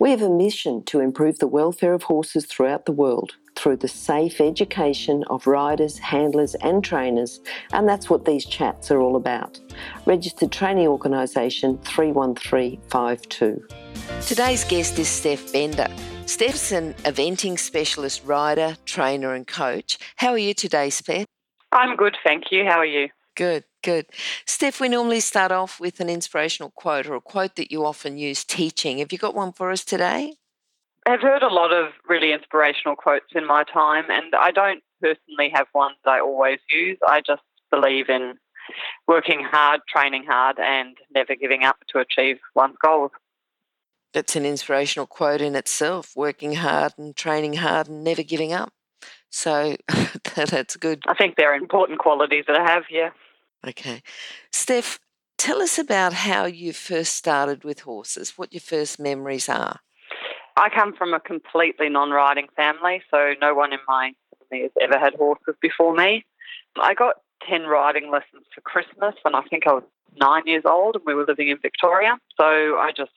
We have a mission to improve the welfare of horses throughout the world through the safe education of riders, handlers, and trainers, and that's what these chats are all about. Registered Training Organisation 31352. Today's guest is Steph Bender. Steph's an eventing specialist rider, trainer, and coach. How are you today, Steph? I'm good, thank you. How are you? Good, good. Steph, we normally start off with an inspirational quote or a quote that you often use teaching. Have you got one for us today? I've heard a lot of really inspirational quotes in my time, and I don't personally have one that I always use. I just believe in working hard, training hard, and never giving up to achieve one's goals. That's an inspirational quote in itself working hard and training hard and never giving up. So that's good. I think they're important qualities that I have, yeah. Okay. Steph, tell us about how you first started with horses, what your first memories are. I come from a completely non riding family, so no one in my family has ever had horses before me. I got 10 riding lessons for Christmas when I think I was nine years old and we were living in Victoria. So I just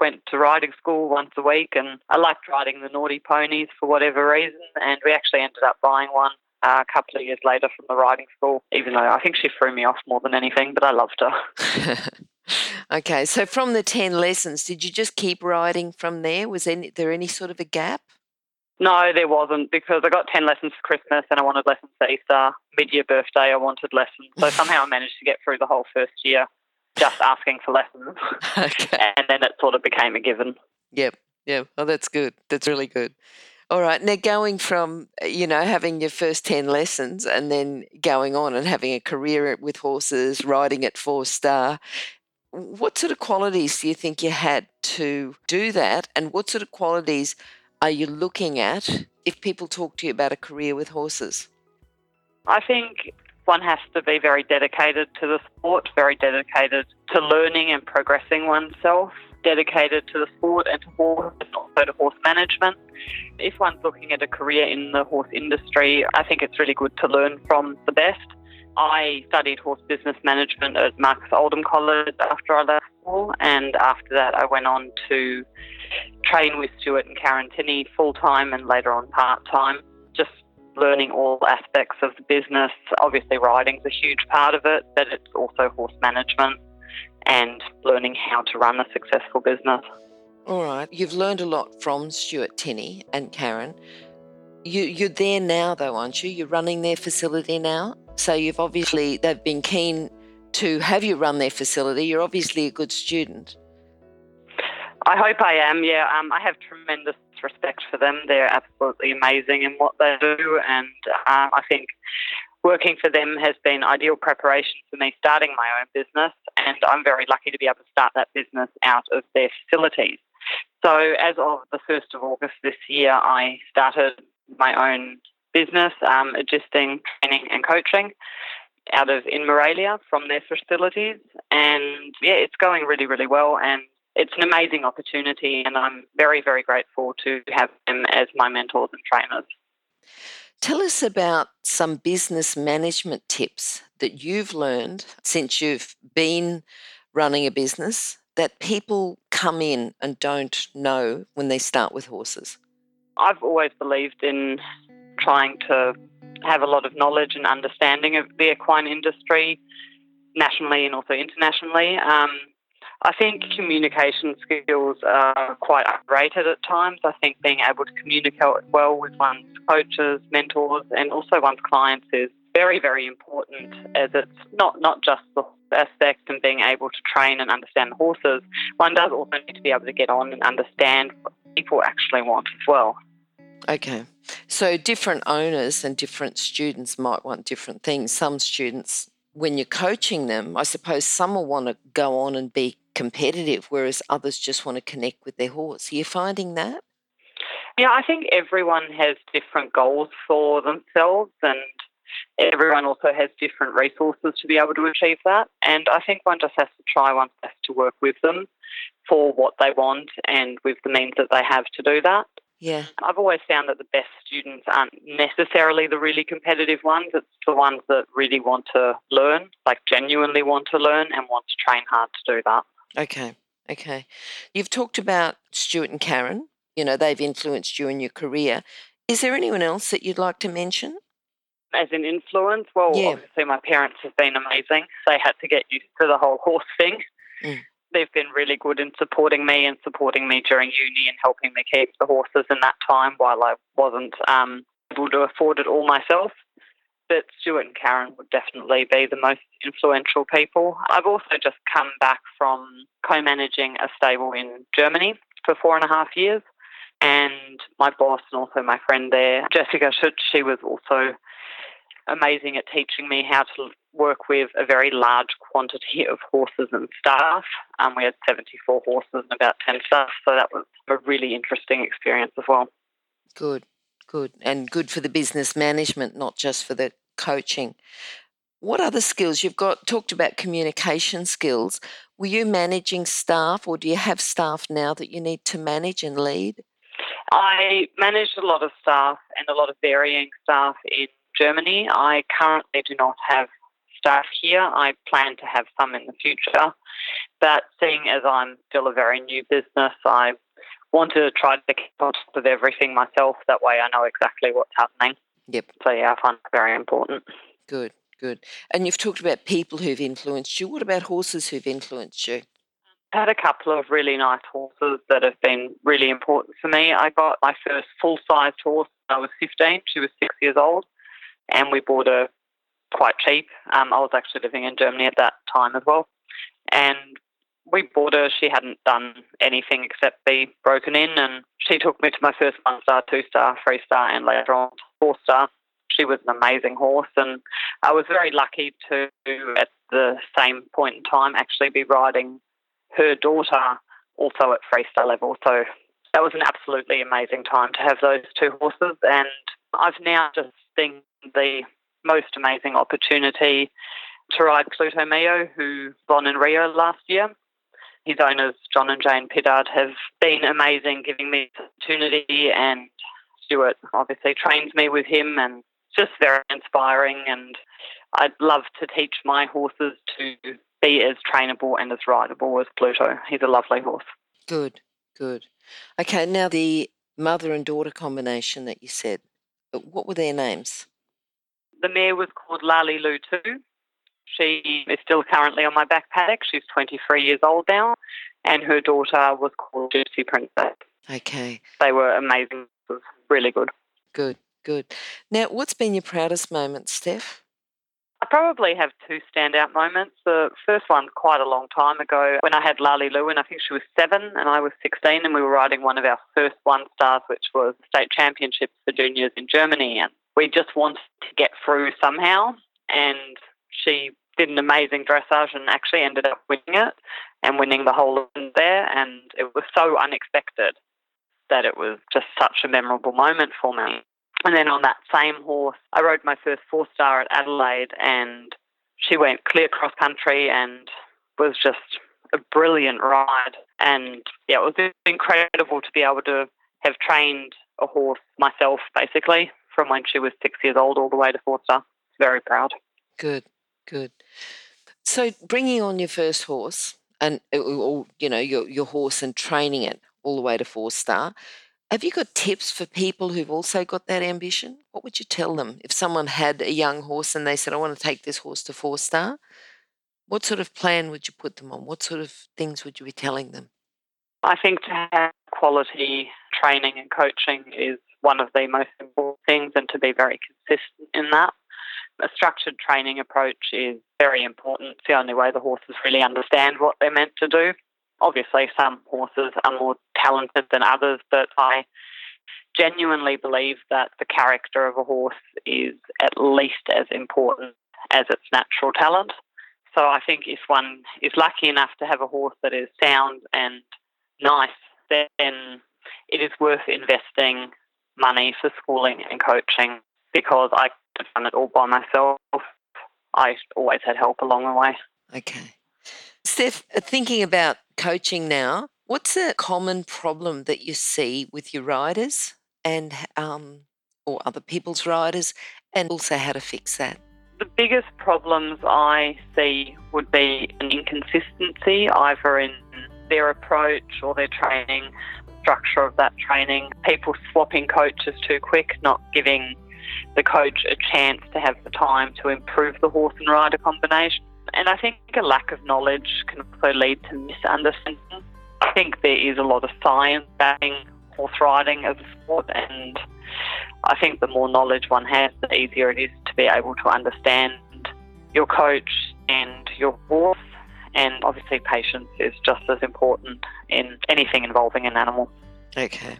went to riding school once a week and I liked riding the naughty ponies for whatever reason. And we actually ended up buying one uh, a couple of years later from the riding school, even though I think she threw me off more than anything, but I loved her. okay, so from the 10 lessons, did you just keep riding from there? Was any, there any sort of a gap? No, there wasn't because I got 10 lessons for Christmas and I wanted lessons for Easter. Mid year birthday, I wanted lessons. So somehow I managed to get through the whole first year just asking for lessons. Okay. And then it sort of became a given. Yep, yep. Oh, that's good. That's really good. All right. Now, going from, uh, you know, having your first 10 lessons and then going on and having a career with horses, riding at four star, what sort of qualities do you think you had to do that? And what sort of qualities are you looking at if people talk to you about a career with horses? I think one has to be very dedicated to the sport, very dedicated to learning and progressing oneself, dedicated to the sport and to horse also to horse management. If one's looking at a career in the horse industry, I think it's really good to learn from the best. I studied horse business management at Marcus Oldham College after I left school, and after that, I went on to train with Stuart and Karen Tinney full time and later on part time. Just learning all aspects of the business. Obviously, riding's a huge part of it, but it's also horse management and learning how to run a successful business. All right, you've learned a lot from Stuart Tinney and Karen. You, you're there now, though, aren't you? You're running their facility now. So you've obviously, they've been keen to have you run their facility. You're obviously a good student. I hope I am, yeah. Um, I have tremendous respect for them. They're absolutely amazing in what they do, and um, I think working for them has been ideal preparation for me starting my own business, and I'm very lucky to be able to start that business out of their facilities. So, as of the 1st of August this year, I started my own business, um, adjusting training and coaching out of in Maraylya from their facilities. And yeah, it's going really, really well. And it's an amazing opportunity. And I'm very, very grateful to have them as my mentors and trainers. Tell us about some business management tips that you've learned since you've been running a business that people come in and don't know when they start with horses. I've always believed in trying to have a lot of knowledge and understanding of the equine industry nationally and also internationally. Um, I think communication skills are quite underrated at times. I think being able to communicate well with one's coaches, mentors, and also one's clients is very, very important as it's not, not just the aspect and being able to train and understand the horses. One does also need to be able to get on and understand what people actually want as well. Okay. So different owners and different students might want different things. Some students, when you're coaching them, I suppose some will want to go on and be competitive, whereas others just want to connect with their horse. Are you finding that? Yeah, I think everyone has different goals for themselves and everyone also has different resources to be able to achieve that. And I think one just has to try one has to work with them for what they want and with the means that they have to do that. Yeah. I've always found that the best students aren't necessarily the really competitive ones. It's the ones that really want to learn, like genuinely want to learn and want to train hard to do that. Okay. Okay. You've talked about Stuart and Karen. You know, they've influenced you in your career. Is there anyone else that you'd like to mention? As an influence, well, Yeah. obviously my parents have been amazing. They had to get used to the whole horse thing. Mm. They've been really good in supporting me and supporting me during uni and helping me keep the horses in that time while I wasn't um, able to afford it all myself. But Stuart and Karen would definitely be the most influential people. I've also just come back from co managing a stable in Germany for four and a half years. And my boss and also my friend there, Jessica she was also amazing at teaching me how to work with a very large quantity of horses and staff. Um, we had 74 horses and about 10 staff, so that was a really interesting experience as well. Good, good. And good for the business management, not just for the coaching. What other skills you've got? Talked about communication skills. Were you managing staff, or do you have staff now that you need to manage and lead? I managed a lot of staff and a lot of varying staff in Germany. I currently do not have staff here. I plan to have some in the future. But seeing as I'm still a very new business, I want to try to keep on top of everything myself. That way I know exactly what's happening. Yep. So, yeah, I find it very important. Good, good. And you've talked about people who've influenced you. What about horses who've influenced you? I had a couple of really nice horses that have been really important for me. I got my first full sized horse when I was 15. She was six years old, and we bought her quite cheap. Um, I was actually living in Germany at that time as well. And we bought her. She hadn't done anything except be broken in, and she took me to my first one star, two star, three star, and later on four star. She was an amazing horse, and I was very lucky to, at the same point in time, actually be riding her daughter also at star level. So that was an absolutely amazing time to have those two horses, and I've now just seen the most amazing opportunity to ride Pluto Mio, who won in Rio last year. His owners, John and Jane Piddard, have been amazing, giving me this opportunity, and Stuart obviously trains me with him, and just very inspiring. And I'd love to teach my horses to be as trainable and as rideable as Pluto. He's a lovely horse. Good, good. Okay, now the mother and daughter combination that you said, what were their names? The mare was called Lali Lu too. She is still currently on my back paddock. She's 23 years old now, and her daughter was called Gypsy Princess. Okay, They were amazing, It was really good. good, good. Now, what's been your proudest moment, Steph? I probably have two standout moments. The first one quite a long time ago when I had Lali and I think she was seven and I was 16, and we were riding one of our first one stars, which was state championships for juniors in Germany. And we just wanted to get through somehow. And she did an amazing dressage and actually ended up winning it and winning the whole event there. And it was so unexpected that it was just such a memorable moment for me. And then on that same horse, I rode my first four star at Adelaide, and she went clear cross country and was just a brilliant ride. And yeah, it was incredible to be able to have trained a horse myself, basically, from when she was six years old all the way to four star. Very proud. Good, good. So, bringing on your first horse, and uh, or, you know your your horse and training it all the way to four star. Have you got tips for people who've also got that ambition? What would you tell them if someone had a young horse and they said, "I want to take this horse to four star"? What sort of plan would you put them on? What sort of things would you be telling them? I think to have quality training and coaching is one of the most important things, and to be very consistent in that. A structured training approach is very important. It's the only way the horses really understand what they're meant to do. Obviously, some horses are more talented than others, but I genuinely believe that the character of a horse is at least as important as its natural talent. So I think if one is lucky enough to have a horse that is sound and nice, then it is worth investing money for schooling and coaching because I have done it all by myself. I always had help along the way. Okay. Steph, thinking about coaching now, what's a common problem that you see with your riders and um, or other people's riders, and also how to fix that? The biggest problems I see would be an inconsistency either in their approach or their training, structure of that training, people swapping coaches too quick, not giving the coach a chance to have the time to improve the horse and rider combination. And I think a lack of knowledge can also lead to misunderstanding. I think there is a lot of science backing horse riding as a sport, and I think the more knowledge one has, the easier it is to be able to understand your coach and your horse. And obviously, patience is just as important in anything involving an animal. Okay.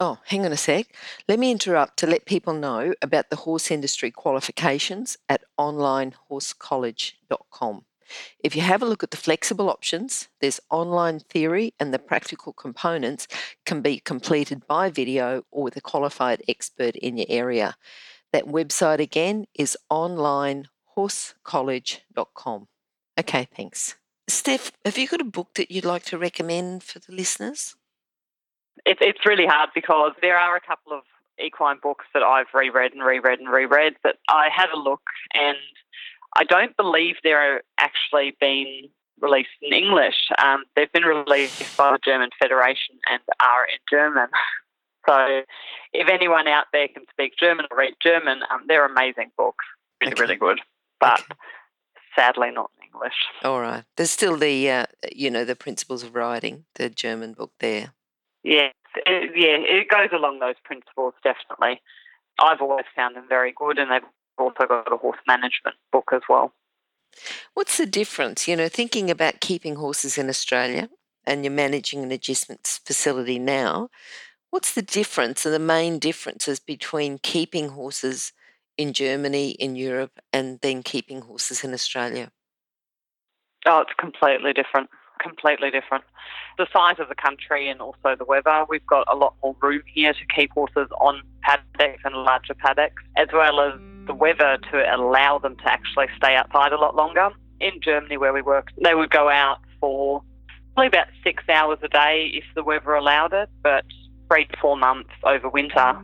Oh, hang on a sec. Let me interrupt to let people know about the horse industry qualifications at onlinehorsecollege.com. If you have a look at the flexible options, there's online theory and the practical components can be completed by video or with a qualified expert in your area. That website again is onlinehorsecollege.com. Okay, thanks. Steph, have you got a book that you'd like to recommend for the listeners? It's it's really hard because there are a couple of equine books that I've reread and reread and reread, but I had a look and I don't believe they're actually been released in English. Um, they've been released by the German Federation and are in German. So if anyone out there can speak German or read German, um, they're amazing books. Really, okay. really good. But okay. sadly not in English. All right. There's still the, uh, you know, the principles of riding, the German book there. Yeah, it, yeah, it goes along those principles definitely. I've always found them very good, and they've also got a horse management book as well. What's the difference? You know, thinking about keeping horses in Australia, and you're managing an agistments facility now. What's the difference and the main differences between keeping horses in Germany, in Europe, and then keeping horses in Australia? Oh, it's completely different completely different. The size of the country and also the weather, we've got a lot more room here to keep horses on paddocks and larger paddocks, as well as the weather to allow them to actually stay outside a lot longer. In Germany, where we work, they would go out for probably about six hours a day if the weather allowed it, but three to four months over winter,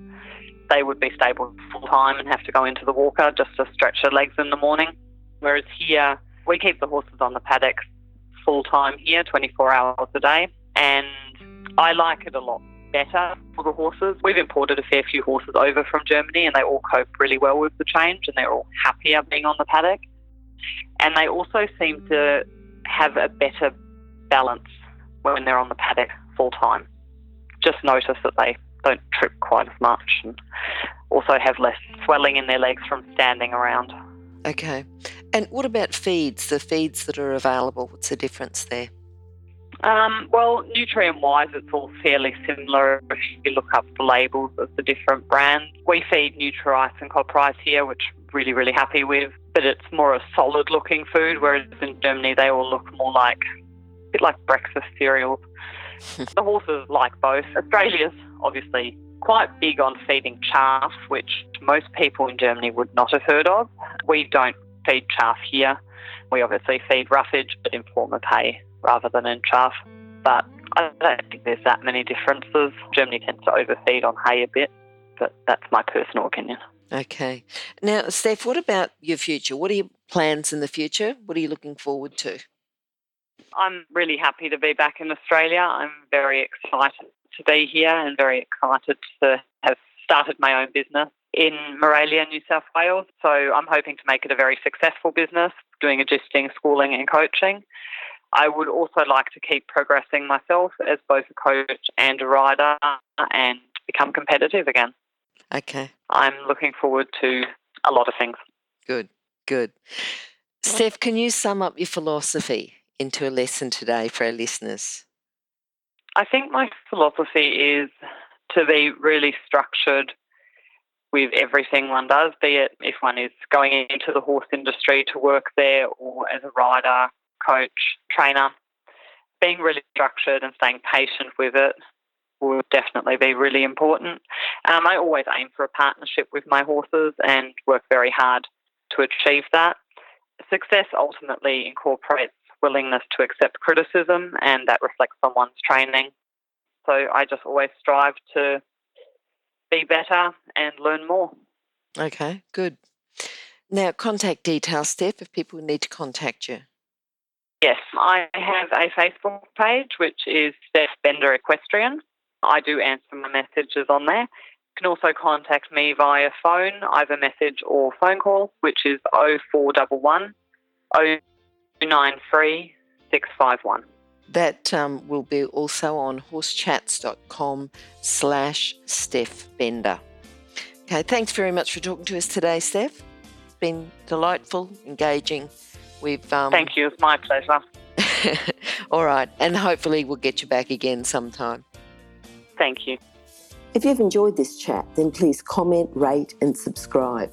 they would be stable full time and have to go into the walker just to stretch their legs in the morning. Whereas here, we keep the horses on the paddocks full time here, 24 hours a day, and I like it a lot better for the horses. We've imported a fair few horses over from Germany, and they all cope really well with the change, and they're all happier being on the paddock. And they also seem to have a better balance when they're on the paddock full time. Just notice that they don't trip quite as much and also have less swelling in their legs from standing around. Okay. And what about feeds, the feeds that are available? What's the difference there? Um, well, nutrient wise, it's all fairly similar if you look up the labels of the different brands. We feed Nutrice and Coprice here, which I'm really, really happy with, but it's more a solid looking food, whereas in Germany they all look more like a bit like breakfast cereals. the horses like both. Australia's obviously quite big on feeding chaff, which most people in Germany would not have heard of. We don't feed chaff here. We obviously feed roughage, but in form of hay rather than in chaff. But I don't think there's that many differences. Germany tends to overfeed on hay a bit, but that's my personal opinion. Okay. Now, Steph, what about your future? What are your plans in the future? What are you looking forward to? I'm really happy to be back in Australia. I'm very excited to be here and very excited to have started my own business in Maraylya, New South Wales. So I'm hoping to make it a very successful business, doing agisting, schooling, and coaching. I would also like to keep progressing myself as both a coach and a rider and become competitive again. Okay. I'm looking forward to a lot of things. Good, good. Steph, can you sum up your philosophy into a lesson today for our listeners? I think my philosophy is to be really structured with everything one does, be it if one is going into the horse industry to work there or as a rider, coach, trainer. Being really structured and staying patient with it would definitely be really important. Um, I always aim for a partnership with my horses and work very hard to achieve that. Success ultimately incorporates willingness to accept criticism, and that reflects on one's training. So I just always strive to be better and learn more. Okay, good. Now, contact details, Steph, if people need to contact you. Yes, I have a Facebook page which is Steph Bender Equestrian. I do answer my messages on there. You can also contact me via phone, either message or phone call, which is 0411 093 651. That um, will be also on horsechats.com slash Steph Bender. Okay, thanks very much for talking to us today, Steph. It's been delightful, engaging. We've um... Thank you, it's my pleasure. All right, and hopefully we'll get you back again sometime. Thank you. If you've enjoyed this chat, then please comment, rate, and subscribe.